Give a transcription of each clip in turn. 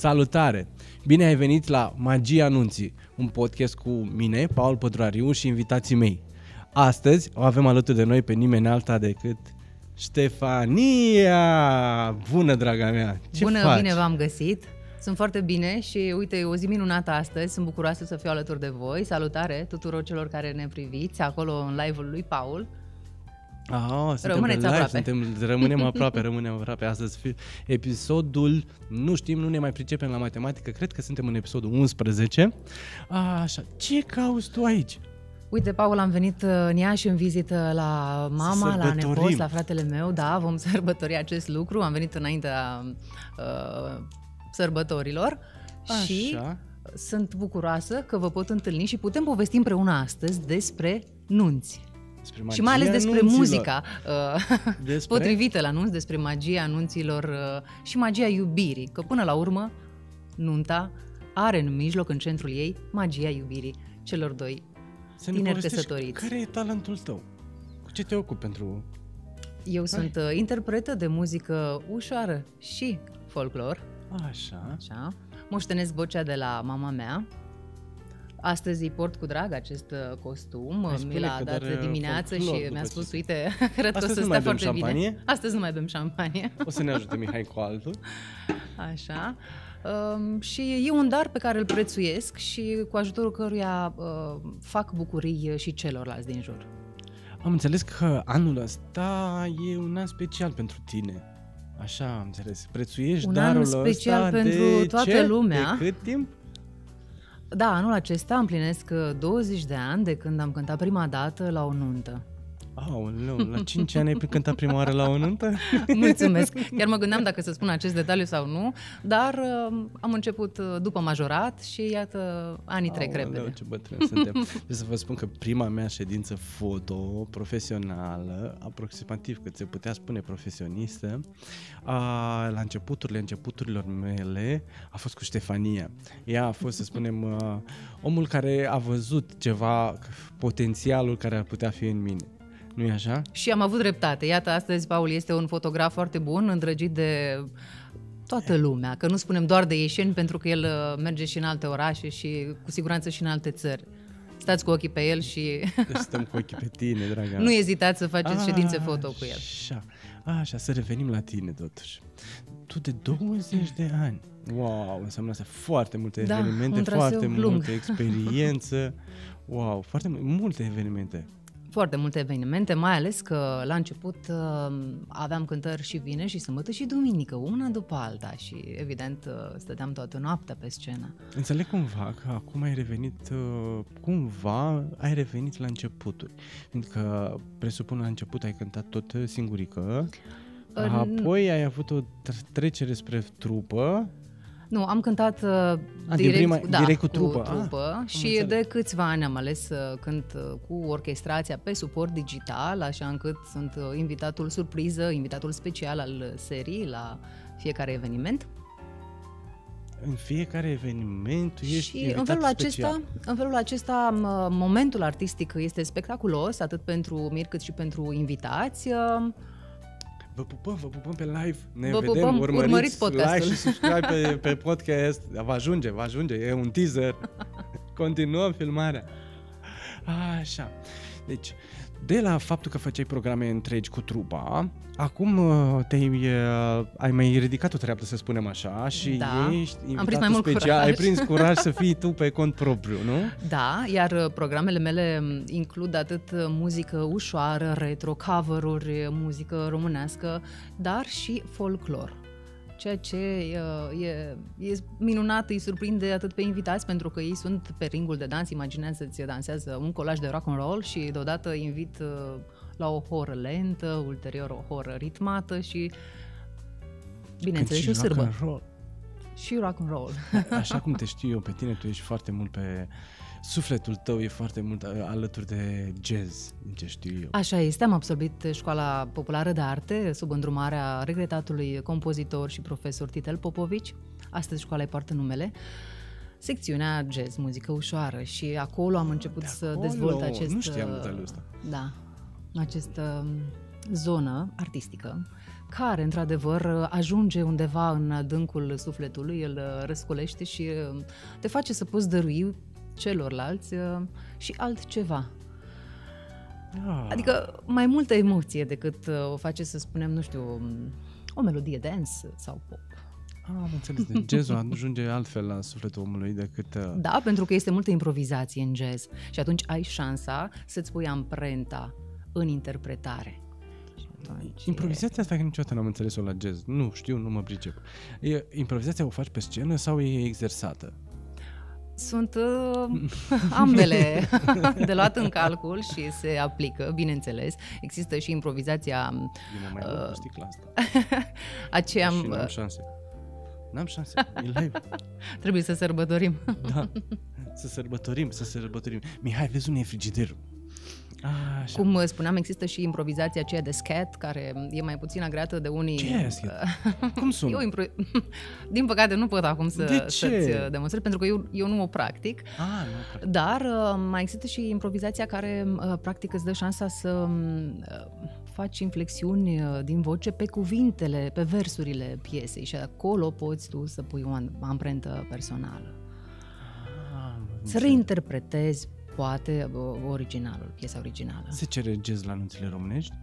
Salutare! Bine ai venit la Magia Anunții, un podcast cu mine, Paul Pădurariu și invitații mei. Astăzi o avem alături de noi pe nimeni alta decât Ștefania! Bună, draga mea! Ce Bună, faci? bine v-am găsit! Sunt foarte bine și uite, e o zi minunată astăzi, sunt bucuroasă să fiu alături de voi. Salutare tuturor celor care ne priviți acolo în live-ul lui Paul. Ah, suntem Rămâneți pe live, aproape. Suntem, rămânem aproape, rămânem aproape. Astăzi fi episodul, nu știm, nu ne mai pricepem la matematică, cred că suntem în episodul 11. Așa, ce cauți tu aici? Uite, Paul, am venit uh, în Iași în vizită la mama, la sărbătorim. nepoți, la fratele meu. Da, vom sărbători acest lucru. Am venit înaintea uh, sărbătorilor și Așa. sunt bucuroasă că vă pot întâlni și putem povesti împreună astăzi despre nunți. Despre și mai ales magia despre nunților. muzica uh, Despre? potrivită la nunți, despre magia anunților uh, și magia iubirii. Că până la urmă, nunta are în mijloc, în centrul ei, magia iubirii celor doi Să ne tineri povestești căsătoriți. Care e talentul tău? Cu ce te ocupi pentru... Eu sunt uh, interpretă de muzică ușoară și folclor, Așa. așa. Moștenesc vocea de la mama mea. Astăzi îi port cu drag acest uh, costum. Ai Mi spune l-a că dat doar, uh, dimineață folclor și după mi-a ce- spus, uite, cred că o Astăzi să nu stea mai bem foarte bine. șampanie? Astăzi nu mai bem șampanie. O să ne ajute Mihai cu altul. Așa. Um, și e un dar pe care îl prețuiesc și cu ajutorul căruia uh, fac bucurii și celorlalți din jur. Am înțeles că anul ăsta e un an special pentru tine. Așa am înțeles. Prețuiești Un an darul special ăsta pentru de toată ce? lumea. De cât timp? Da, anul acesta împlinesc uh, 20 de ani de când am cântat prima dată la o nuntă. Aoleu, la 5 ani ai cântat prima oară la o nuntă? Mulțumesc! Chiar mă gândeam dacă să spun acest detaliu sau nu, dar uh, am început uh, după majorat și iată, anii trec Aoleu, repede. ce bătrâni suntem. Trebuie să vă spun că prima mea ședință foto profesională, aproximativ cât se putea spune profesionistă, a, la începuturile începuturilor mele, a fost cu Ștefania. Ea a fost, să spunem, a, omul care a văzut ceva, potențialul care ar putea fi în mine. Nu e așa? Și am avut dreptate. Iată, astăzi Paul este un fotograf foarte bun, îndrăgit de toată lumea, că nu spunem doar de ieșeni, pentru că el uh, merge și în alte orașe și cu siguranță și în alte țări. Stați cu ochii pe el și Deci stăm cu ochii pe tine, draga. nu ezitați să faceți ședințe Ah, foto cu el. Așa, așa, să revenim la tine totuși. Tu de 20 de ani. Wow, înseamnă asta foarte multe Da, evenimente, un traseu foarte lung. multă experiență. Wow, foarte mu- multe evenimente. Foarte multe evenimente, mai ales că la început uh, aveam cântări și vineri și sâmbătă și duminică, una după alta și evident uh, stăteam toată noaptea pe scenă. Înțeleg cumva că acum ai revenit, uh, cumva ai revenit la începuturi. Fiindcă presupun la început ai cântat tot singurică, În- apoi ai avut o tr- trecere spre trupă, Nu, am cântat uh, din direct, prima- da, direct cu cu trupă. trupă Ah, și am de câțiva ani am ales să cânt uh, cu orchestrația pe suport digital, așa încât sunt uh, invitatul surpriză, invitatul special al serii la fiecare eveniment. în fiecare eveniment tu ești și în invitat felul, special. acesta, în felul acesta, m- momentul artistic este spectaculos, atât pentru mir cât și pentru invitați. Uh, Vă pupăm, vă pupăm pe live. Ne Vă vedem, pupăm, urmăriți, urmăriți podcastul. like și subscribe pe, pe podcast. Va ajunge, va ajunge, e un teaser. Continuăm filmarea. Așa. Deci, de la faptul că făceai programe întregi cu trupa, acum uh, te-ai, uh, ai mai ridicat o treaptă, să spunem așa, și Da. ești Am invitatul prins mai mult special. curaj. Ai prins curaj să fii tu pe cont propriu, nu? Da, iar uh, programele mele m, includ atât uh, muzică ușoară, retro, cover-uri, muzică românească, dar și folclor. Ceea ce uh, e, e minunat, îi surprinde atât pe invitați pentru că ei sunt pe ringul de dans, imaginează-ți dansează un colaj de rock and roll și deodată invit uh, la o horă lentă, ulterior o horă ritmată și bineînțeles și o Când rock sârbă. and roll. Și rock and roll. Așa cum te știu eu pe tine, tu ești foarte mult pe... Sufletul tău e foarte mult uh, alături de jazz, din ce știu eu. Așa este, am absolvit Școala Populară de Arte sub îndrumarea regretatului compozitor și profesor Titel Popovici. Astăzi școala îi poartă numele. Secțiunea jazz, muzică ușoară și acolo am început De să acolo? dezvolt acest... Nu știam uh, detalul ăsta. Da, această um, zonă artistică care, într-adevăr, ajunge undeva în adâncul sufletului, îl răscolește și uh, te face să poți dărui celorlalți uh, și altceva. Ah. Adică mai multă emoție decât uh, o face, să spunem, nu știu, o melodie dance sau pop. Ah, am înțeles. Deci jazzul ajunge altfel la sufletul omului decât... Uh... Da, pentru că este multă improvizație în jazz și atunci ai șansa să-ți pui amprenta în interpretare. Și atunci Improvizația asta că niciodată n-am înțeles-o la jazz. Nu știu, nu mă pricep. E, improvizația o faci pe scenă sau e exersată? Sunt uh, ambele de luat în calcul și se aplică, bineînțeles. Există și improvizația Eu mă mai uh, sticla asta. aceea... Și n-am șanse. N-am șanse. E live. Trebuie să sărbătorim. Da. Să sărbătorim, să sărbătorim. Mihai, vezi unde e frigiderul? Așa. Cum uh, spuneam, există și improvizația aceea de scat, care e mai puțin agreată de unii... Ce e scat? Cum sună? Eu impro... Din păcate nu pot acum să, De ce? să-ți uh, demonstrez, pentru că eu, eu nu o practic. Ah, nu, practic. Dar uh, mai există și improvizația care uh, practic îți dă șansa să um, uh, faci inflexiuni uh, din voce pe cuvintele, pe versurile piesei și acolo poți tu să pui o am- amprentă personală. Ah, am Să înțeles. reinterpretezi, poate, uh, originalul, piesa originală. Se cere jazz la anunțile românești?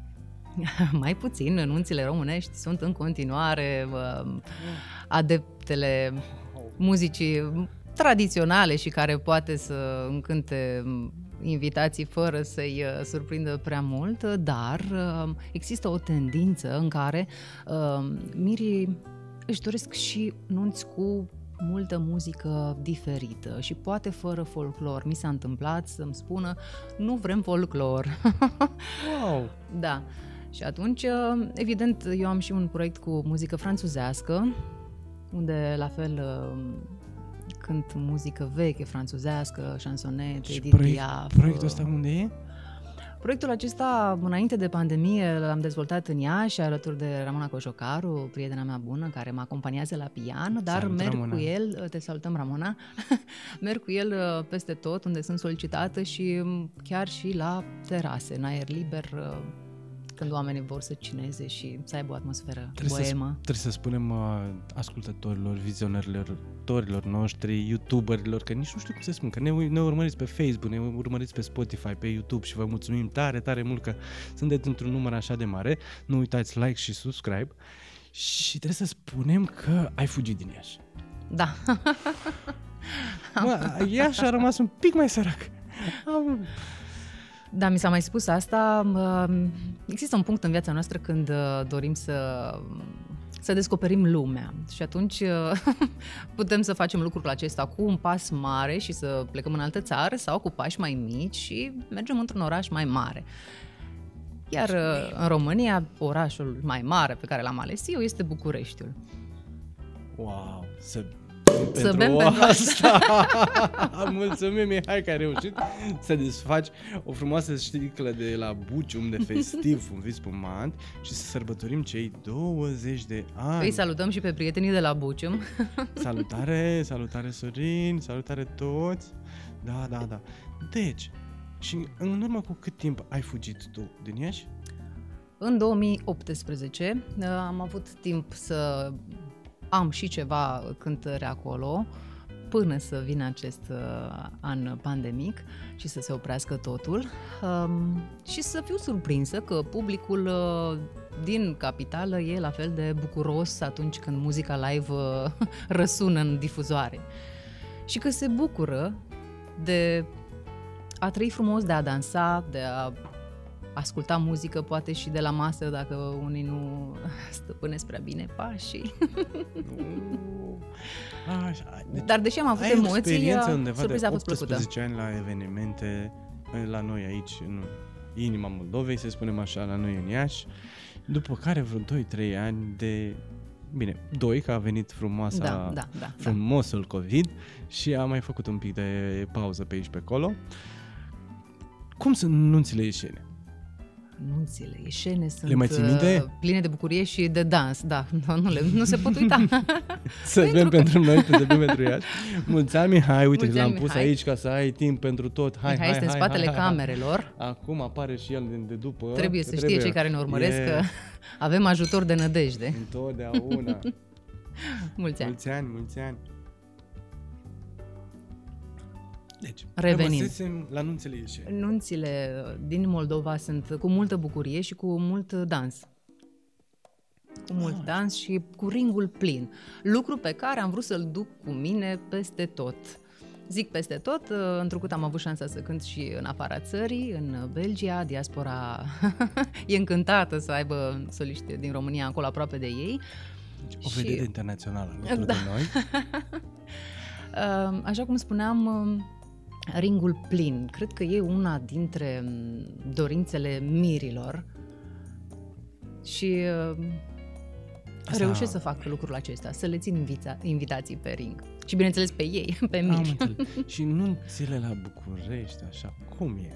Mai puțin, anunțile românești sunt în continuare uh, adeptele muzicii tradiționale și care poate să încânte invitații fără să-i uh, surprindă prea mult, dar uh, există o tendință în care uh, mirii își doresc și nunți cu multă muzică diferită și poate fără folclor. Mi s-a întâmplat să-mi spună nu vrem folclor. Wow! Da. Și atunci, uh, evident, eu am și un proiect cu muzică franțuzească, unde la fel uh, cânt muzică veche, franțuzească, șansonete, Și Edith proiect, Piaf. proiectul ăsta unde e? Proiectul acesta, înainte de pandemie, l-am dezvoltat în Iași, alături de Ramona Cojocaru, prietena mea bună, care mă acompaniază la pian, dar Salut, merg Ramona. cu el, te salutăm Ramona, merg cu el uh, peste tot unde sunt solicitată și um, chiar și la terase, în aer liber, uh, când oamenii vor să cineze și să aibă o atmosferă Trebuie să, boemă. trebuie să spunem uh, ascultătorilor, vizionărilor noștri, youtuberilor, că nici nu știu cum să spun, că ne, ne urmăriți pe Facebook, ne urmăriți pe Spotify, pe YouTube și vă mulțumim tare, tare mult că sunteți într-un număr așa de mare. Nu uitați like și subscribe. Și trebuie să spunem că ai fugit din Iași. Da, Mă, Iași a rămas un pic mai sărac. Am, Da, mi s-a mai spus asta. um, Există un punct în viața noastră când uh, dorim să să descoperim lumea și atunci uh, putem să facem lucrul acesta cu un pas mare și să plecăm în altă țară sau cu pași mai mici și mergem într-un oraș mai mare. Iar uh, în România, orașul mai mare pe care l-am ales eu este Bucureștiul. wow, să Să bem pentru asta. Mulțumim, Mihai, că ai reușit să desfaci o frumoasă sticlă de la Bucium de festiv, un vis spumant și să sărbătorim cei 20 de ani. Îi salutăm și pe prietenii de la Bucium. Salutare, salutare Sorin, salutare toți. Da, da, da. Deci, și în urmă cu cât timp ai fugit tu din Iași? În 2018 uh, am avut timp să am și ceva cântări acolo până să vină acest uh, an pandemic și să se oprească totul. Um, și să fiu surprinsă că publicul uh, din capitală e la fel de bucuros atunci când muzica live uh, răsună în difuzoare. Și că se bucură de a trăi frumos, de a dansa, de a asculta muzică, poate și de la masă, dacă unii nu stăpânesc prea bine pașii. Așa, deci Dar deși am avut ai emoții, experiență undeva de surpriza a fost 18 plăcută. ani la evenimente la noi aici, în inima Moldovei, să spunem așa, la noi în Iași, după care vreo 2-3 ani de... Bine, doi, că a venit frumoasa, Da, da, da. da. frumosul COVID și am mai făcut un pic de pauză pe aici pe acolo. Cum sunt nunțile ieșene? Nunțile, scene sunt Le mai ții minte? uh, pline de bucurie și de dans, da, nu, nu, le, nu se pot uita. Să bem pentru noi, să bem pentru ea. Mulți ani, Mihai, uite, Mulți l-am ani, pus Mihai. aici ca să ai timp pentru tot. Hai, Mihai hai, este în hai, spatele hai, hai, hai. camerelor. Acum apare și el de, de după. Trebuie că să știe cei care ne urmăresc Yeah. că avem ajutor de nădejde. Întotdeauna. Mulți ani. mulți ani, mulți ani. Deci, Revenind. rămăsesem la nunțele ieșe. Nunțile din Moldova sunt cu multă bucurie și cu mult dans. Cu mult Ah. dans și cu ringul plin. Lucru pe care am vrut să-l duc cu mine peste tot. Zic peste tot, uh, întrucât am avut șansa să cânt și în afara țării, în Belgia, diaspora e încântată să aibă soliști din România acolo aproape de ei. Deci, o Și- vedetă internațională alături Da. de noi. Uh, Așa cum spuneam, uh, ringul plin. Cred că e una dintre mm, dorințele mirilor și uh, Asta- reușesc să fac lucrul acesta, să le țin invita- invitații pe ring. Și bineînțeles pe ei, pe Am miri. înțeles. Și nunțile la București, așa, cum e?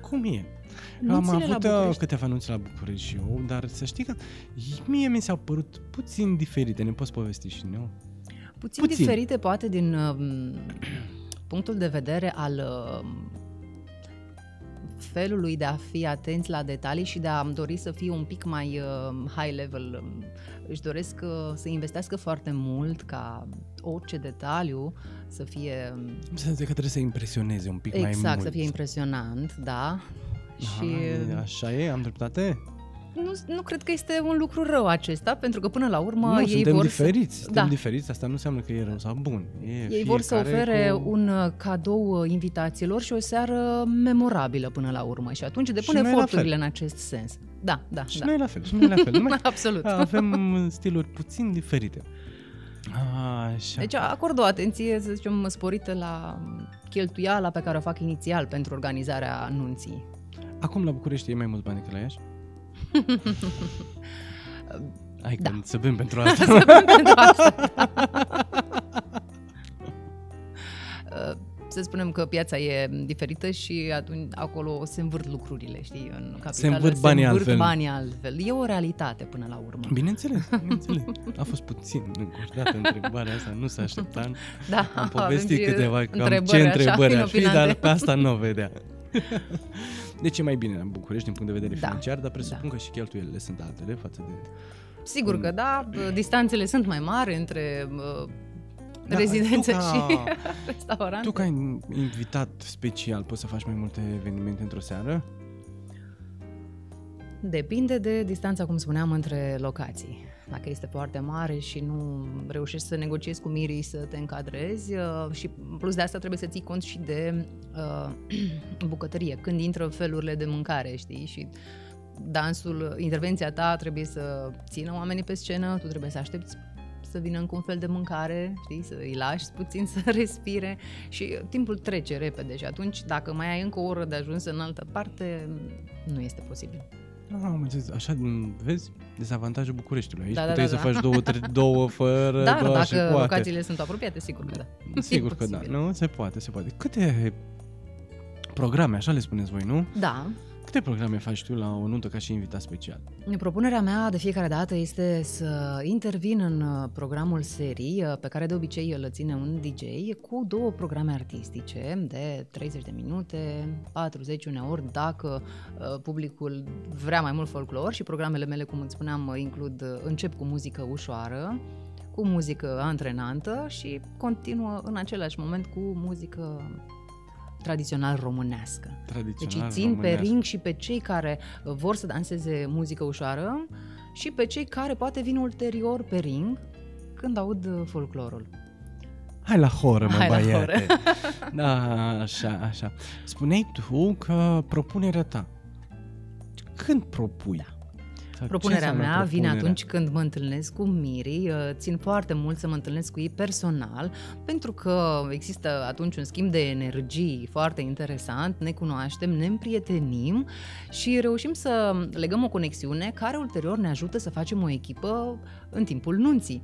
Cum e? Am Nunțile la avut uh, București. câteva nunți la București și eu, dar să știi că mie mi s-au părut puțin diferite. Ne poți povesti și nu? Puțin, puțin. diferite poate din uh, punctul de vedere al uh, felului de a fi atenți la detalii și de a dori să fie un pic mai uh, high level. Își doresc uh, să investească foarte mult ca orice detaliu să fie Să că trebuie să impresioneze un pic mai mult. exact, să fie impresionant, da. Aha, Și e- așa e? Am dreptate? Nu, nu cred că este un lucru rău acesta, pentru că până la urmă nu, ei suntem vor diferiți. să... Suntem Da, diferiți, asta nu înseamnă că e rău sau bun. E Ei vor să fiecare ofere cu... un uh, cadou uh, invitațiilor și o seară memorabilă până la urmă și atunci depun noi la eforturile fel. în acest sens. Da, da, Și da. noi la fel, și noi la fel. Numai Absolut. avem stiluri puțin diferite. Așa. Deci acord o atenție, să zicem, sporită la cheltuiala pe care o fac inițial pentru organizarea anunții. Acum la București e mai mult bani decât la Iași? Hai Da. că să bem pentru asta. Pentru asta, da. Uh, Să spunem că piața e diferită și atunci acolo se învârt lucrurile, știi, în capitală învârt banii se învârt altfel. banii altfel. E o realitate până la urmă. Bineînțeles, bineînțeles. A fost puțin încurcată întrebarea asta, nu se aștepta. Da, Am avem povestit și câteva, cam întrebări ce așa, întrebări ar fi, inopinante. dar pe asta nu o vedea. Deci e mai bine la București din punct de vedere Da, financiar, dar presupun da. că și cheltuielile sunt altele față de... Sigur că da, distanțele sunt mai mari între uh, Da, rezidențe tu ca- și restaurante. Tu ca invitat special poți să faci mai multe evenimente într-o seară? Depinde de distanța, cum spuneam, între locații. Dacă este foarte mare și nu reușești să negociezi cu mirii să te încadrezi uh, și plus de asta trebuie să ții cont și de uh, bucătărie, când intră felurile de mâncare, știi, și dansul, intervenția ta trebuie să țină oamenii pe scenă, tu trebuie să aștepți să vină încă un fel de mâncare, știi, să îi lași puțin să respire și timpul trece repede și atunci dacă mai ai încă o oră de ajuns în altă parte, nu este posibil. Ah, am înțeles. Așa, m, vezi, dezavantajul Bucureștiului. Aici Da, da, puteai da, să da. faci două, tre- două fără, Dar doar și dacă poate. locațiile sunt apropiate, sigur că da. Sigur E că da, posibil. nu? Se poate, se poate. Câte programe, așa le spuneți voi, nu? Da. Câte programe faci tu la o nuntă ca și invitat special? Propunerea mea de fiecare dată este să intervin în uh, programul serii, uh, pe care de obicei îl ține un DJ, cu două programe artistice de 30 de minute, 40 uneori, dacă uh, publicul vrea mai mult folclor și programele mele, cum îți spuneam, uh, includ, uh, încep cu muzică ușoară, cu muzică antrenantă și continuă în același moment cu muzică tradițional românească. Deci Tradițional îi țin pe românesc. ring și pe cei care uh, vor să danseze muzică ușoară și pe cei care poate vin ulterior pe ring când aud uh, folclorul. Hai la horă, mă, Hai la băiate. Da, așa, așa. Spuneai tu că propunerea ta. Când propui? Da. Sau ce Propunerea înseamnă mea vine propunerea? atunci când mă întâlnesc cu mirii, uh, țin foarte mult să mă întâlnesc cu ei personal, pentru că există atunci un schimb de energii foarte interesant, ne cunoaștem, ne împrietenim și reușim să legăm o conexiune care ulterior ne ajută să facem o echipă în timpul nunții.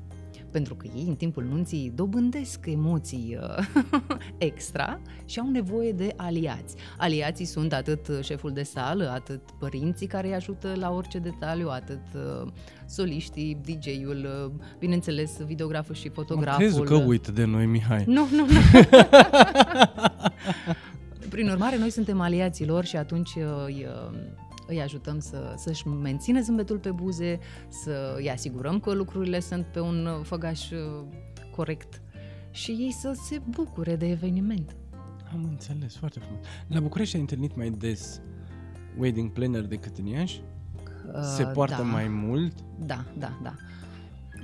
Pentru că ei în timpul nunții dobândesc emoții uh, extra și au nevoie de aliați. Aliații sunt atât șeful de sală, atât părinții care îi ajută la orice detaliu, atât uh, soliștii, DJ-ul, uh, bineînțeles videograful și fotograful. Crezi că uită de noi, Mihai? Nu, nu, nu. Prin urmare, noi suntem aliații lor și atunci îi, îi ajutăm să, să-și mențină zâmbetul pe buze, să îi asigurăm că lucrurile sunt pe un făgaș uh, corect și ei să se bucure de eveniment. Am înțeles, foarte frumos. La București ai întâlnit mai des wedding planner decât în Iași? Uh, se poartă da. mai mult? Da, da, da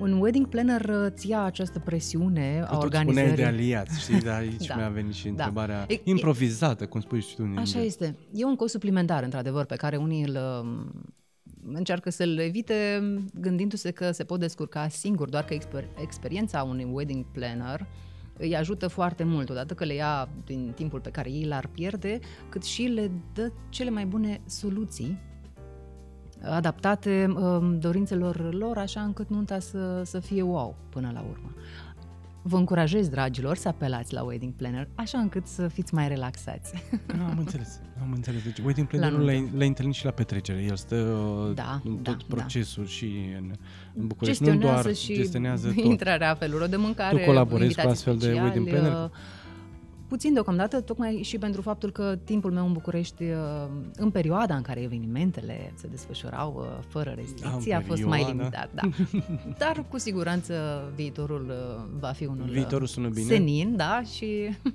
un wedding planner îți ia această presiune Că a organizării. de aliați, știi, dar aici Da. mi-a venit și Da. întrebarea E- e- improvizată, cum spui și tu. în Așa engleză. este. E un cost suplimentar, într-adevăr, pe care unii îl um, încearcă să-l evite gândindu-se că se pot descurca singur, doar că exper- experiența unui wedding planner îi ajută foarte mult, odată că le ia din timpul pe care ei l-ar pierde, cât și le dă cele mai bune soluții adaptate um, dorințelor lor, așa încât nunta să, să fie wow până la urmă. Vă încurajez, dragilor, să apelați la wedding planner, așa încât să fiți mai relaxați. Ah, am înțeles, am înțeles. Deci wedding planner-ul nuntă. l-ai, l-ai întâlnit și la petrecere. El stă uh, Da, în da, tot da. procesul și în, în București. Nu gestionează doar și gestionează tot. intrarea, felurilor de mâncare, Tu colaborezi cu invitații astfel de speciali, wedding planner? uh, Puțin deocamdată, tocmai și pentru faptul că timpul meu în București, uh, în perioada în care evenimentele se desfășurau uh, fără restricții, Ah, a în fost mai perioada. limitat. Da. Dar cu siguranță viitorul uh, va fi unul uh, Viitorul sună bine. senin, da, și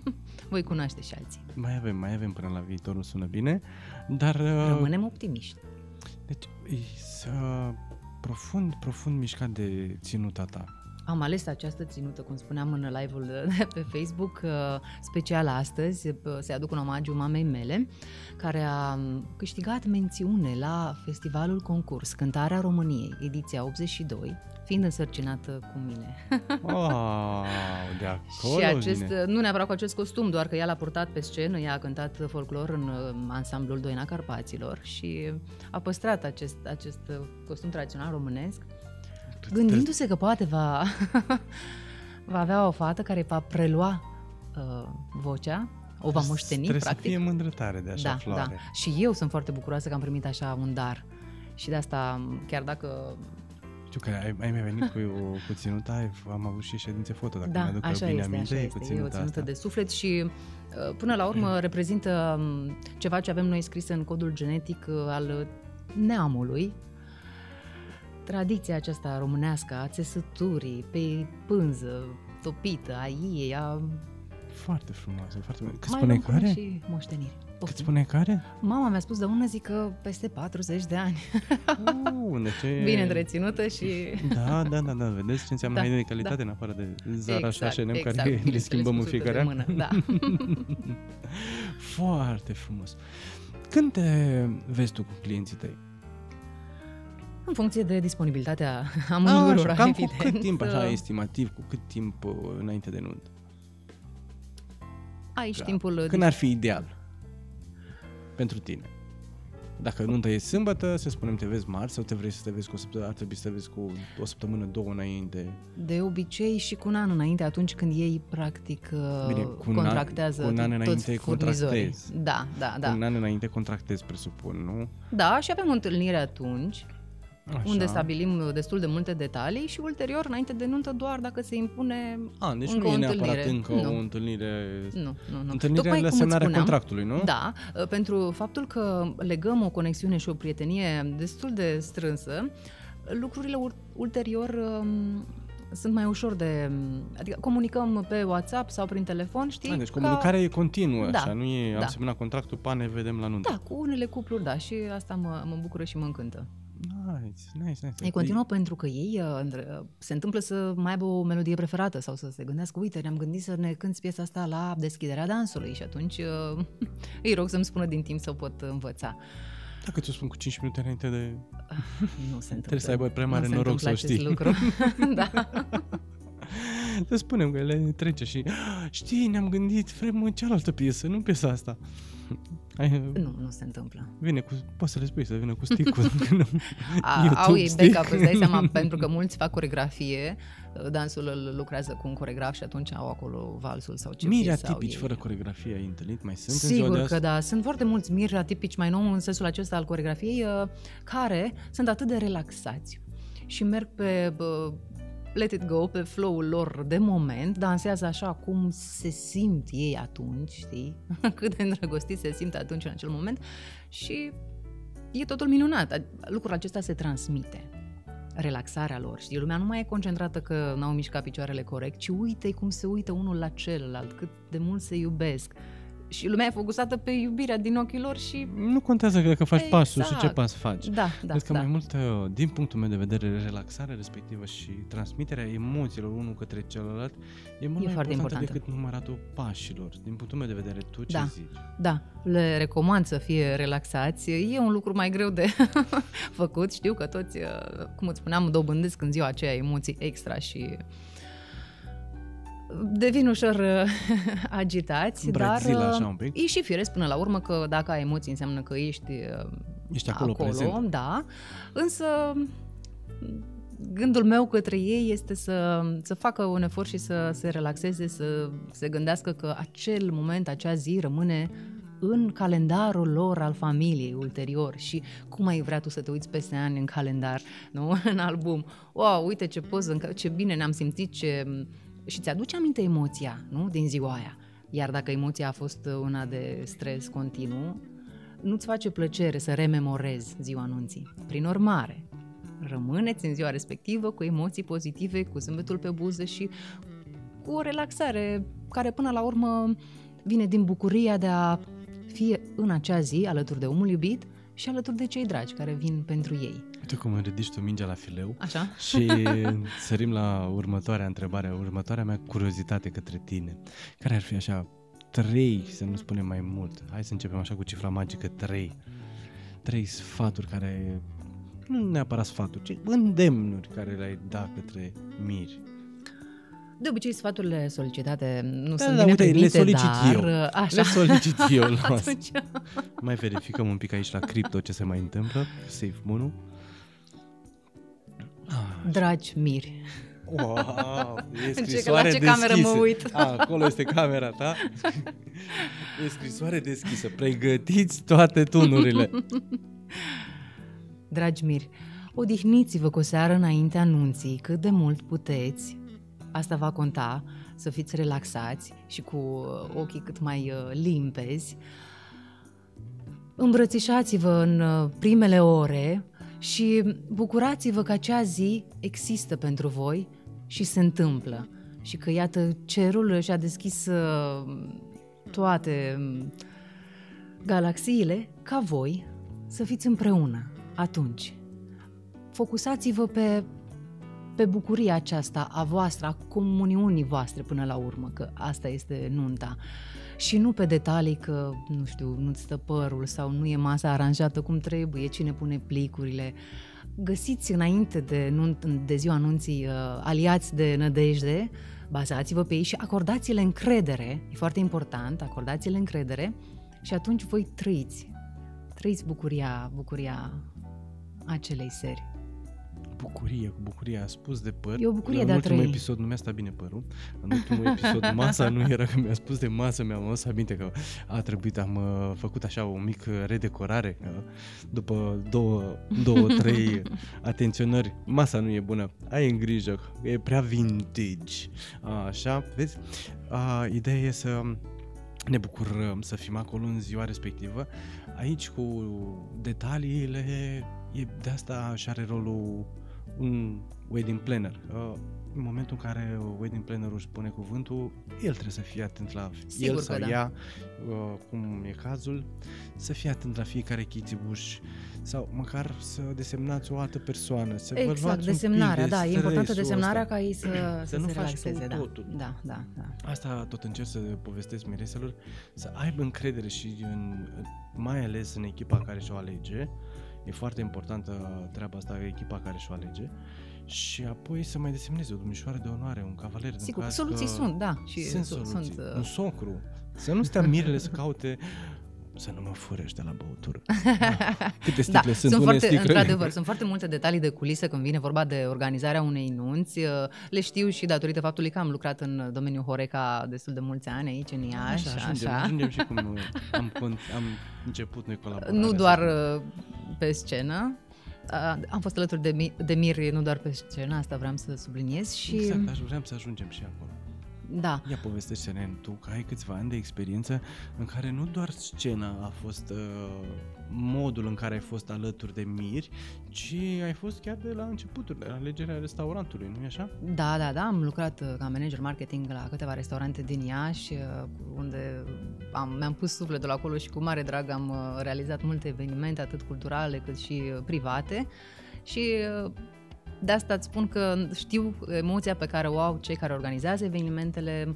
voi cunoaște și alții. Mai avem, mai avem până la viitorul, sună bine. Dar, uh, Rămânem optimiști. deci, e să, profund, profund mișcat de ținuta ta. Am ales această ținută, cum spuneam în live-ul de pe Facebook, uh, special astăzi, uh, se aduc un omagiu mamei mele, care a um, câștigat mențiune la Festivalul Concurs Cântarea României, ediția 82, fiind însărcinată cu mine. Wow, de acolo și acest, vine. nu neapărat cu acest costum, doar că ea l-a purtat pe scenă, ea a cântat folclor în uh, ansamblul Doina Carpaților și a păstrat acest, acest uh, costum tradițional românesc, gândindu-se că poate va, va avea o fată care va prelua uh, vocea, o va moșteni, Trebuie practic. să fie mândră tare de așa da, floare. da. Și eu sunt foarte bucuroasă că am primit așa un dar. Și de asta, chiar dacă Știu că ai, ai mai venit cu, cu ținuta, ai, am avut și ședințe foto, dacă da, mi-aduc așa bine este, aminte, așa cu este. E o ținuta ținută asta. de suflet și uh, până la urmă reprezintă um, ceva ce avem noi scris în codul genetic uh, al neamului. Tradiția aceasta românească a țesăturii pe pânză topită, a ei, a... Foarte frumoasă, foarte frumoasă. Cât mai spune luăm până care? și moșteniri. Cât Poftim. spune care? Mama mi-a spus de una, zic că peste 40 de ani. Uh, de ce? Bine întreținută și... Da, da, da, da, vedeți ce înseamnă Da, da, de calitate în afară de Zara și Exact, H&M exact, care le bineînțeles, schimbăm în cu sută fiecare de an. mână, Da. Foarte frumos. Când te vezi tu cu clienții tăi? În funcție de disponibilitatea A, amândurora, așa, cam cu evident. cât timp, așa, estimativ, cu cât timp uh, înainte de nuntă? Aici Da. timpul... Când ar fi ideal pentru tine? Dacă nunta e sâmbătă, să spunem te vezi marți sau te vrei să te vezi cu o săptămână, ar trebui să te vezi cu o săptămână, două înainte. De obicei și cu un an înainte, atunci când ei practic uh, Bine, cu un an- contractează cu un an toți înainte furnizorii. contractezi. Da, da, da. Un an înainte contractezi, presupun, nu? Da, și avem o întâlnire atunci, Așa. unde stabilim destul de multe detalii și ulterior, înainte de nuntă, doar dacă se impune A, deci încă nu o e neapărat întâlnire. încă Nu. o întâlnire... Nu, nu, nu. Întâlnirea Tocmai la cum îți semnarea spuneam, contractului, nu? Da, uh, pentru faptul că legăm o conexiune și o prietenie destul de strânsă, lucrurile ur- ulterior um, sunt mai ușor de... Adică comunicăm pe WhatsApp sau prin telefon, știi? A, deci ca- comunicarea e continuă, Da, așa, nu e, am da. semnat contractul, pa, ne vedem la nuntă. Da, cu unele cupluri, da, și asta mă, mă bucură și mă încântă. Nice, nice, nice. Ei continuă pentru că ei uh, între- uh, se întâmplă să mai aibă o melodie preferată sau să se gândească, uite, ne-am gândit să ne cânti piesa asta la deschiderea dansului și atunci uh, îi rog să-mi spună din timp să o pot învăța. Dacă ți-o spun cu 5 minute înainte de... Nu se întâmplă. Trebuie să aibă prea mare nu se noroc să o întâmplă acest știi. lucru. da. Să spunem că le trece și știi, ne-am gândit, vrem în cealaltă piesă, nu piesa asta. Hai, Nu, nu se întâmplă. vine cu, poți să le spui, să vină cu sticul. A, YouTube au ei stick. backup, îți dai seama, pentru că mulți fac coregrafie, dansul îl lucrează cu un coregraf și atunci au acolo valsul sau ce Miri piesă au atipici ei. fără coregrafie ai întâlnit? Mai sunt în ziua de Sigur azi? că da, sunt foarte mulți miri atipici mai nou în sensul acesta al coregrafiei uh, care sunt atât de relaxați și merg pe bă, let it go, pe flow-ul lor de moment, dansează așa cum se simt ei atunci, știi? Cât de îndrăgostiți se simt atunci în acel moment și e totul minunat. Lucrul acesta se transmite relaxarea lor. Știi, lumea nu mai e concentrată că n-au mișcat picioarele corect, ci uite cum se uită unul la celălalt, cât de mult se iubesc. Și lumea e focusată pe iubirea din ochii lor și... Nu contează că, că faci Exact. pasul și ce pas faci. Da, da, Cred că da. mai mult, uh, din punctul meu de vedere, relaxarea respectivă și transmiterea emoțiilor unul către celălalt e mult E mai foarte importantă importantă. decât număratul pașilor. Din punctul meu de vedere, tu ce Da. zici? Da, le recomand să fie relaxați. E un lucru mai greu de făcut. Știu că toți, uh, cum îți spuneam, dobândesc în ziua aceea emoții extra și devin ușor uh, agitați, Brazil, dar uh, așa un pic. e și firesc până la urmă că dacă ai emoții înseamnă că ești uh, Ești acolo, prezent. da, însă gândul meu către ei este să, să facă un efort și să se relaxeze, să se gândească că acel moment, acea zi rămâne în calendarul lor al familiei ulterior și cum ai vrea tu să te uiți peste ani în calendar, nu? în album. Wow, uite ce poză, încă- ce bine ne-am simțit, ce... și ți-aduce aminte emoția, nu? Din ziua aia. Iar dacă emoția a fost una de stres continuu, nu-ți face plăcere să rememorezi ziua anunții. Prin urmare, rămâneți în ziua respectivă cu emoții pozitive, cu zâmbetul pe buze și cu o relaxare care până la urmă vine din bucuria de a fi în acea zi alături de omul iubit și alături de cei dragi care vin pentru ei. Uite cum îmi ridici tu mingea la fileu Așa? și sărim la următoarea întrebare, următoarea mea curiozitate către tine. Care ar fi așa trei, să nu spunem mai mult, hai să începem așa cu cifra magică, trei. Trei sfaturi care, nu neapărat sfaturi, ci îndemnuri care le-ai da către miri. De obicei, sfaturile solicitate nu Da, sunt da, bine uite, le primite, solicit dar... eu. Așa. Le solicit eu, lasă. Atunci, Mai verificăm un pic aici la cripto ce se mai întâmplă. Safe moon Ah, dragi miri, Wow, e ce- scrisoare la ce deschisă. cameră mă uit? A, acolo este camera ta. E scrisoare deschisă. Pregătiți toate tunurile. Dragi miri, odihniți-vă cu o seară înainte anunții cât de mult puteți. Asta va conta să fiți relaxați și cu uh, ochii cât mai uh, limpezi. Îmbrățișați-vă în uh, primele ore și bucurați-vă că acea zi există pentru voi și se întâmplă. Și că, iată, cerul și-a deschis uh, toate um, galaxiile ca voi să fiți împreună atunci. Focusați-vă pe, pe bucuria aceasta a voastră, a comuniunii voastre până la urmă, că asta este nunta. Și nu pe detalii că, nu știu, nu-ți stă părul sau nu e masa aranjată cum trebuie, cine pune plicurile. Găsiți înainte de, nunt, de ziua anunții uh, aliați de nădejde, bazați-vă pe ei și acordați-le încredere, e foarte important, acordați-le încredere și atunci voi trăiți, trăiți bucuria, bucuria acelei seri. Bucurie, cu bucurie. A spus de păr. E o bucurie în de a ultimul trăi. episod nu mi-a stat bine părul. În ultimul episod masa nu era că mi-a spus de masă, mi-am adus aminte că a trebuit, am uh, făcut așa o mică redecorare uh, după două, două, trei atenționări. Masa nu e bună, ai în grijă, e prea vintage. Așa, vezi? A, ideea e să ne bucurăm să fim acolo în ziua respectivă. Aici cu detaliile, e, de asta și are rolul un wedding planner. Uh, În momentul în care wedding plannerul își pune cuvântul, el trebuie să fie atent la Sigur el că sau da. ea, uh, cum e cazul, să fie atent la fiecare chitibuș sau măcar să desemnați o altă persoană, să vă Exact, luați un pic desemnarea, de da, e importantă stresul desemnarea ăsta. ca ei să, să, nu se faci relaxeze. tu Da, totul. da, da, da. Asta tot încerc să povestesc mireselor, să aibă încredere și în, mai ales în echipa care și-o alege. E foarte importantă treaba asta, echipa care și-o alege. și apoi să mai desemneze o domnișoară de onoare, un cavaler. în Sigur, caz soluții că... sunt, da. Și sunt sunt, soluții. sunt, uh, Un socru. Să nu stea mirele să caute să nu mă furești de la băutură. Da. Câte sticle da, sunt, sunt unele foarte, sticle. într-adevăr, sunt foarte multe detalii de culise când vine vorba de organizarea unei nunți. Uh, Le știu și datorită faptului că am lucrat în domeniul Horeca destul de mulți ani aici în Iași. Așa, ajungem, așa. ajungem și cum am, con- am început noi colaborarea. Nu doar uh, pe scenă. Uh, Am fost alături de, Mi- de Miri, nu doar pe scenă, asta vreau să subliniez. Și Exact, aș vrea să ajungem și acolo. Da, Ia povestește-ne tu că ai câțiva ani de experiență în care nu doar scena a fost uh, modul în care ai fost alături de miri, ci ai fost chiar de la începutul, de la alegerea restaurantului, nu-i așa? Da, da, da, am lucrat uh, ca manager marketing la câteva restaurante din Iași, uh, unde am, mi-am pus sufletul acolo și cu mare drag am uh, realizat multe evenimente, atât culturale cât și uh, private. Și uh, de asta îți spun că știu emoția pe care o au cei care organizează evenimentele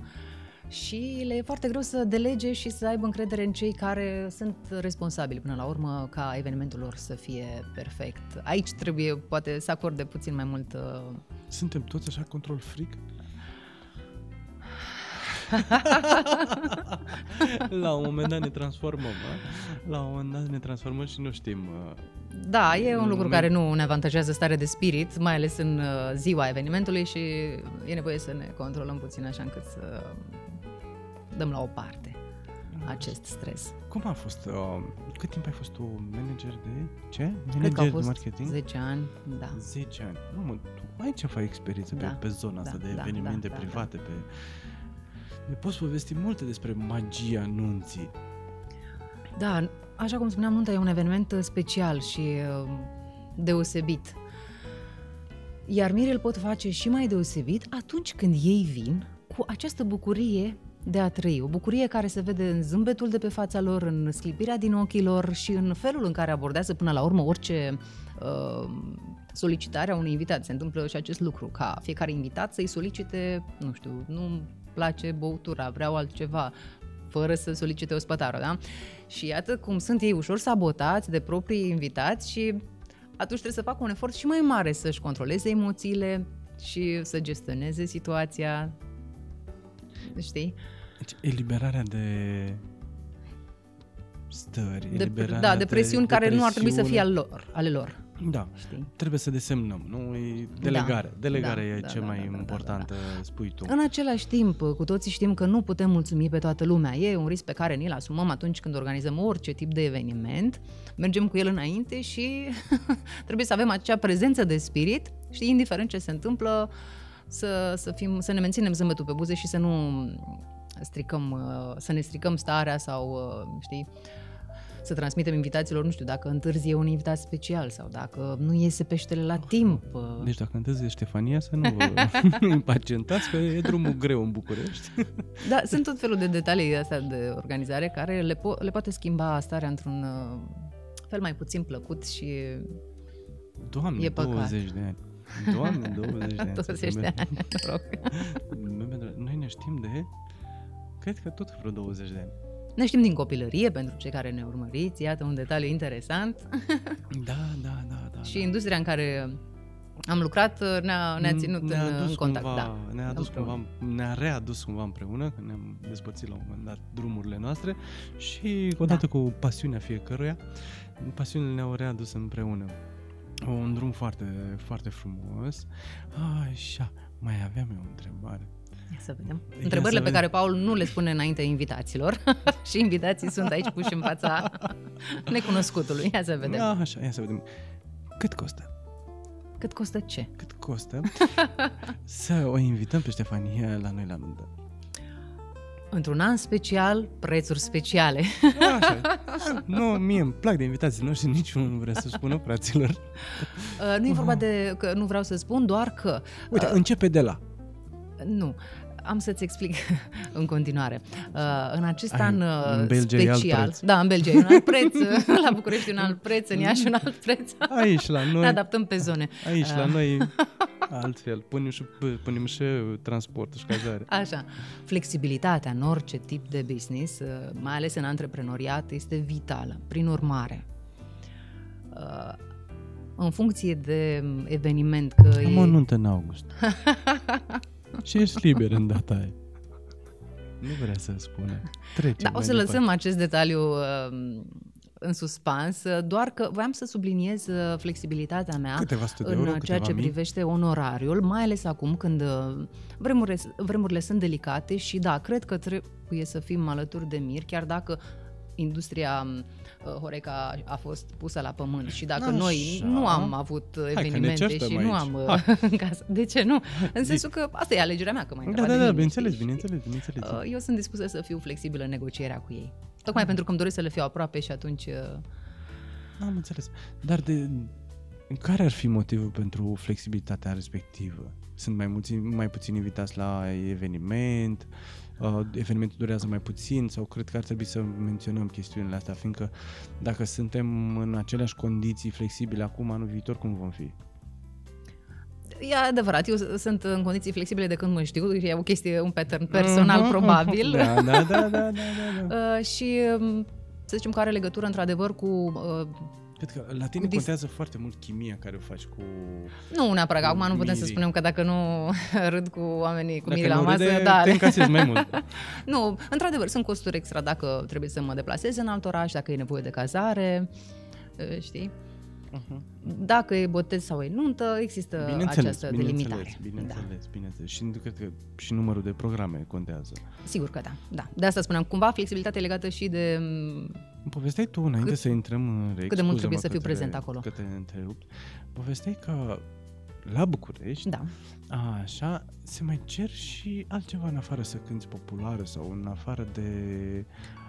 și le e foarte greu să delege și să aibă încredere în cei care sunt responsabili până la urmă ca evenimentul lor să fie perfect. Aici trebuie poate să acorde puțin mai mult uh, Suntem toți așa control freak? la un moment dat ne transformăm, a? La un moment dat ne transformăm și nu știm. uh, Da, e un În lucru moment- care nu ne avantajează starea de spirit, mai ales în uh, ziua evenimentului și e nevoie să ne controlăm puțin așa încât să dăm la o parte acest stres. Cum a fost? Uh, cât timp ai fost tu manager de ce? Manager Cred că au de fost marketing? 10 ani, da. 10 ani. Mamă, tu ai ceva experiență pe, Da, pe zona asta da, de da, evenimente da, da, private, pe... Ne poți povesti multe despre magia nunții. Da, așa cum spuneam, nunta e un eveniment uh, special și uh, deosebit. Iar mirii îl pot face și mai deosebit atunci când ei vin cu această bucurie de a trăi. O bucurie care se vede în zâmbetul de pe fața lor, în sclipirea din ochii lor și în felul în care abordează până la urmă orice uh, solicitare a unui invitat. Se întâmplă și acest lucru, ca fiecare invitat să-i solicite, nu știu, nu place băutura, vreau altceva, fără să solicite o spătară, da? Și iată cum sunt ei ușor sabotați de proprii invitați și atunci trebuie să facă un efort și mai mare să-și controleze emoțiile și să gestioneze situația. Știi? Deci, eliberarea de stări, De, eliberarea da, de presiuni care nu ar trebui să fie presiune. al lor, ale lor. Da, Știi? trebuie să desemnăm, nu? E delegare. Delegarea Da, e da, cea da, mai da, da, da, importantă, spui tu. În același timp, cu toții știm că nu putem mulțumi pe toată lumea. E un risc pe care ni-l asumăm atunci când organizăm orice tip de eveniment. Mergem cu el înainte și trebuie să avem acea prezență de spirit, știi, indiferent ce se întâmplă, să, să, fim, să ne menținem zâmbetul pe buze și să nu stricăm, uh, să ne stricăm starea sau, uh, știi, să transmitem invitațiilor, nu știu, dacă întârzie un invitat special sau dacă nu iese peștele la timp. uh, Deci dacă întârzie Ștefania, să nu vă impacientați, că e drumul greu în București. Da, sunt tot felul de detalii astea de organizare care le, po- le poate schimba starea într-un uh, fel mai puțin plăcut și Doamne, E păcat. 20 de ani. Doamne, 20 de ani. 20 de ani, mă rog. Noi ne știm de, cred că tot vreo 20 de ani. Ne știm din copilărie, pentru cei care ne urmăriți, iată un detaliu interesant. Da, da, da, da. și da. industria în care am lucrat uh, ne-a, ne-a ținut ne-a în, adus în contact. Cumva, da. ne-a adus Împreună. cumva, ne-a readus cumva împreună, că ne-am despărțit la un moment dat drumurile noastre și Da. odată cu pasiunea fiecăruia, pasiunile ne-au readus împreună. Un drum foarte, foarte frumos. Așa, mai aveam eu o întrebare. Ia să vedem. Ia Întrebările să pe vedem. care Paul nu le spune înainte invitaților și invitații sunt aici puși în fața necunoscutului. Ia să vedem. Da, așa, ia să vedem. Cât costă? Cât costă ce? Cât costă să o invităm pe Ștefania la noi la nuntă? Într-un an special, prețuri speciale. Așa. Nu, mie îmi plac de invitații noștri, niciunul nu vrea să spună fraților. Uh, nu e vorba de că nu vreau să spun, doar că Uite, începe de la. Nu. Am să-ți explic în continuare. Uh, în acest Ai, an uh, în Belgia e alt special... preț. Da, în Belgia e un alt preț, la București un alt preț, în Iași un alt preț. Aici la noi, Ne adaptăm pe zone. aici la Uh, noi altfel. Punem și, punem și transport și cazare. Așa. Flexibilitatea în orice tip de business, uh, mai ales în antreprenoriat, este vitală. Prin urmare, uh, în funcție de eveniment. Că Am e... o nuntă în august. Și ești liber în data aia. Nu vrea să spună. Trece. Da, o să lăsăm departe. acest detaliu uh, în suspans, doar că voiam să subliniez uh, flexibilitatea mea în euro, ceea ce mii? privește onorariul, mai ales acum când uh, vremurile, vremurile sunt delicate și da, cred că trebuie să fim alături de mir, chiar dacă industria uh, Horeca a fost pusă la pământ și dacă Așa. noi nu am avut Hai evenimente și aici. nu am în casă, de ce nu? În sensul că asta e alegerea mea, că mai Da, da, da, bineînțeles, bineînțeles, bineînțeles. Eu sunt dispusă să fiu flexibilă în negocierea cu ei. Tocmai pentru că îmi doresc să le fiu aproape și atunci... Uh, Am înțeles. Dar de care ar fi motivul pentru flexibilitatea respectivă? Sunt mai, puțin, mai puțin invitați la eveniment, uh, evenimentul durează mai puțin sau cred că ar trebui să menționăm chestiunile astea, fiindcă dacă suntem în aceleași condiții flexibile acum, anul viitor, cum vom fi? E adevărat, eu sunt în condiții flexibile de când mă știu, e o chestie, un pattern personal uh-huh, probabil. Da, da, da, da, da, da. uh, și um, să zicem că are legătură într-adevăr cu uh, Cred că la tine dis- contează foarte mult chimia care o faci cu Nu neapărat, acum nu putem să spunem că dacă nu râd cu oamenii, cu mirii la masă, râde, da. te mai mult. nu, într-adevăr, sunt costuri extra dacă trebuie să mă deplasez în alt oraș, dacă e nevoie de cazare, uh, știi? Uh-huh. Dacă e botez sau e nuntă, există bineînțeles, această bineînțeles, delimitare. Bineînțeles, da. bineînțeles. Și cred că și numărul de programe contează. Sigur că da, da. De asta spuneam, cumva flexibilitatea legată și de... Mm, povesteai tu, înainte cât, să intrăm în Cât de mult trebuie să fiu prezent acolo. Că te întrerup. Povesteai că la București, da. așa, se mai cer și altceva în afară să cânti populară sau în afară de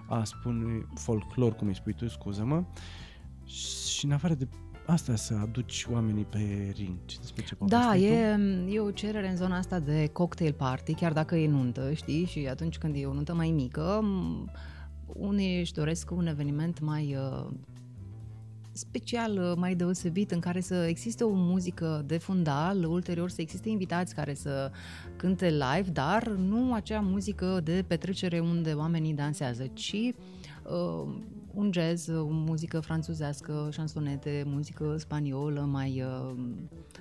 a spune folclor, cum îi spui tu, scuză-mă, și în afară de asta să aduci oamenii pe ring. Ce despre ce Da, e, e o cerere în zona asta de cocktail party, chiar dacă e nuntă, știi? Și atunci când e o nuntă mai mică, unii își doresc un eveniment mai uh, special, uh, mai deosebit, în care să existe o muzică de fundal, ulterior să existe invitați care să cânte live, dar nu acea muzică de petrecere unde oamenii dansează, ci uh, un jazz, o muzică franțuzească, șansonete, muzică spaniolă, mai uh,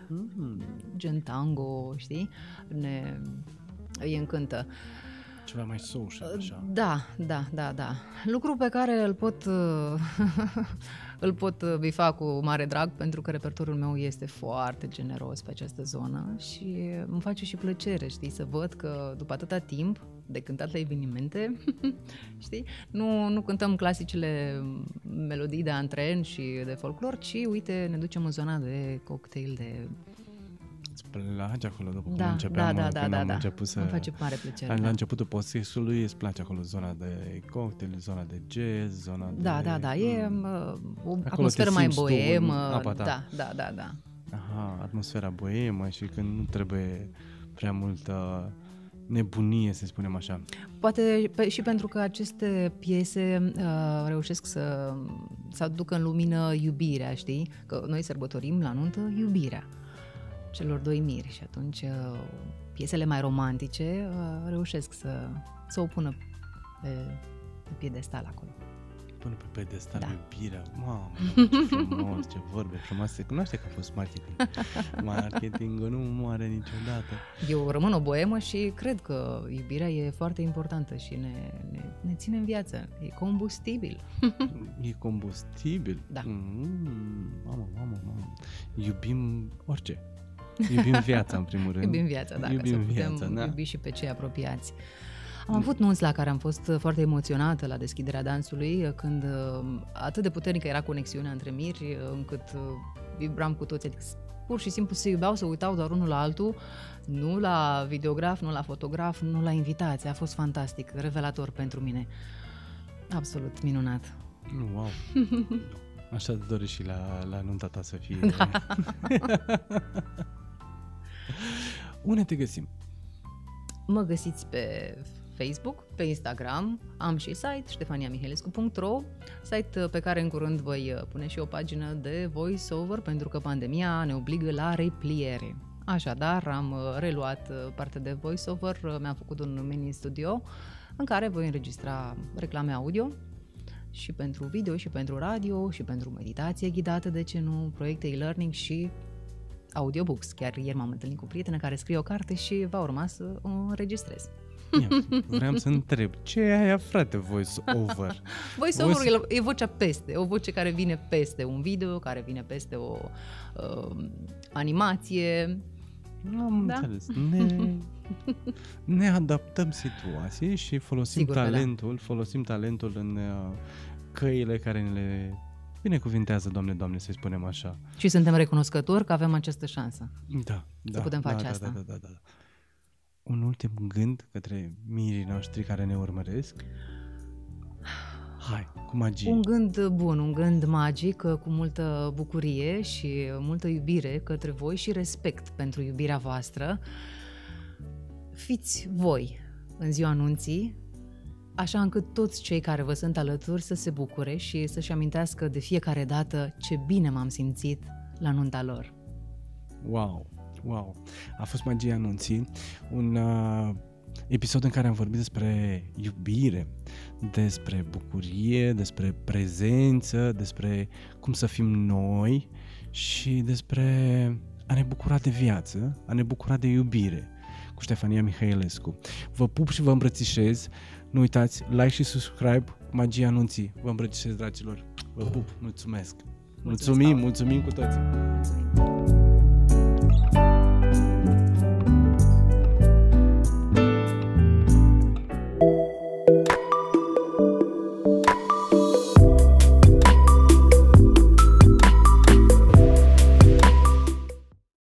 mm, gen tango, știi? Ne îi încântă. Ceva mai social, așa. Da, da, da, da. Lucru pe care îl pot uh, îl pot uh, bifa cu mare drag pentru că repertoriul meu este foarte generos pe această zonă și îmi face și plăcere, știi, să văd că după atâta timp de cântat la evenimente, știi? Nu, nu cântăm clasicele melodii de antren și de folclor, ci, uite, ne ducem în zona de cocktail, de îți place acolo după da, cum începeam, da, da, da, când da, am da. început să... Îmi face mare plăcere. La da. începutul procesului îți place acolo zona de cocktail, zona de jazz, zona da, de... Da, da, da, e mm, o atmosferă mai boemă. Apa ta. Da, da, da, da. Aha, atmosfera boemă și când nu trebuie prea multă nebunie, să spunem așa. Poate pe, și pentru că aceste piese uh, reușesc să, să aducă în lumină iubirea, știi? Că noi sărbătorim la nuntă iubirea celor doi miri și atunci uh, piesele mai romantice uh, reușesc să, să o pună pe, pe piedestal acolo. Până pe pedestal da. iubirea. Mamă, ce frumos, ce vorbe frumoase. Cunoaște că a fost marketing. Marketingul nu moare niciodată. Eu rămân o boemă și cred că iubirea e foarte importantă și ne, ne, ne ține în viață. E combustibil. e combustibil? Da. Mm, mamă, mamă, mamă. Iubim orice. Iubim viața, în primul rând. Iubim viața, da, Iubim să putem viața, da. iubi și pe cei apropiați. Am avut nunți la care am fost foarte emoționată la deschiderea dansului, când uh, atât de puternică era conexiunea între miri, uh, încât uh, vibram cu toți. Adică pur și simplu se iubeau, se uitau doar unul la altul, nu la videograf, nu la fotograf, nu la invitație. A fost fantastic, revelator pentru mine. Absolut minunat. Wow! Așa te dorești și la, la nunta ta să fie. Da. Unde te găsim? Mă găsiți pe Facebook, pe Instagram, am și site ștefaniamihălescu.ro, site uh, pe care în curând voi uh, pune și o pagină de voiceover pentru că pandemia ne obligă la repliere. Așadar, am uh, reluat partea de voiceover, mi-am făcut un mini studio în care voi înregistra reclame audio și pentru video, și pentru radio, și pentru meditație ghidată, de ce nu, proiecte e-learning și audiobooks. Chiar ieri m-am întâlnit cu o prietenă care scrie o carte și va urma să o înregistrez. Ia, vreau să întreb, ce e aia, frate, voice-over? Voice-over voice... e vocea peste, o voce care vine peste un video, care vine peste o uh, animație. Am da? înțeles. Ne, ne adaptăm situației și folosim Sigur da. talentul, da. folosim talentul în uh, căile care ne le binecuvintează, Doamne, Doamne, să-i spunem așa. Și suntem recunoscători că avem această șansă. Da, da. Să putem face da, asta. Da, da, da, da un ultim gând către mirii noștri care ne urmăresc? Hai, cu magie. Un gând bun, un gând magic, cu multă bucurie și multă iubire către voi și respect pentru iubirea voastră. Fiți voi în ziua anunții, așa încât toți cei care vă sunt alături să se bucure și să-și amintească de fiecare dată ce bine m-am simțit la nunta lor. Wow! Wow! A fost Magia Anunții, un uh, episod în care am vorbit despre iubire, despre bucurie, despre prezență, despre cum să fim noi și despre a ne bucura de viață, a ne bucura de iubire cu Ștefania Mihailescu. Vă pup și vă îmbrățișez. Nu uitați, like și subscribe Magia Anunții. Vă îmbrățișez, dragilor. Vă pup. Mulțumesc. Mulțumim, mulțumim cu toții. Mulțumim.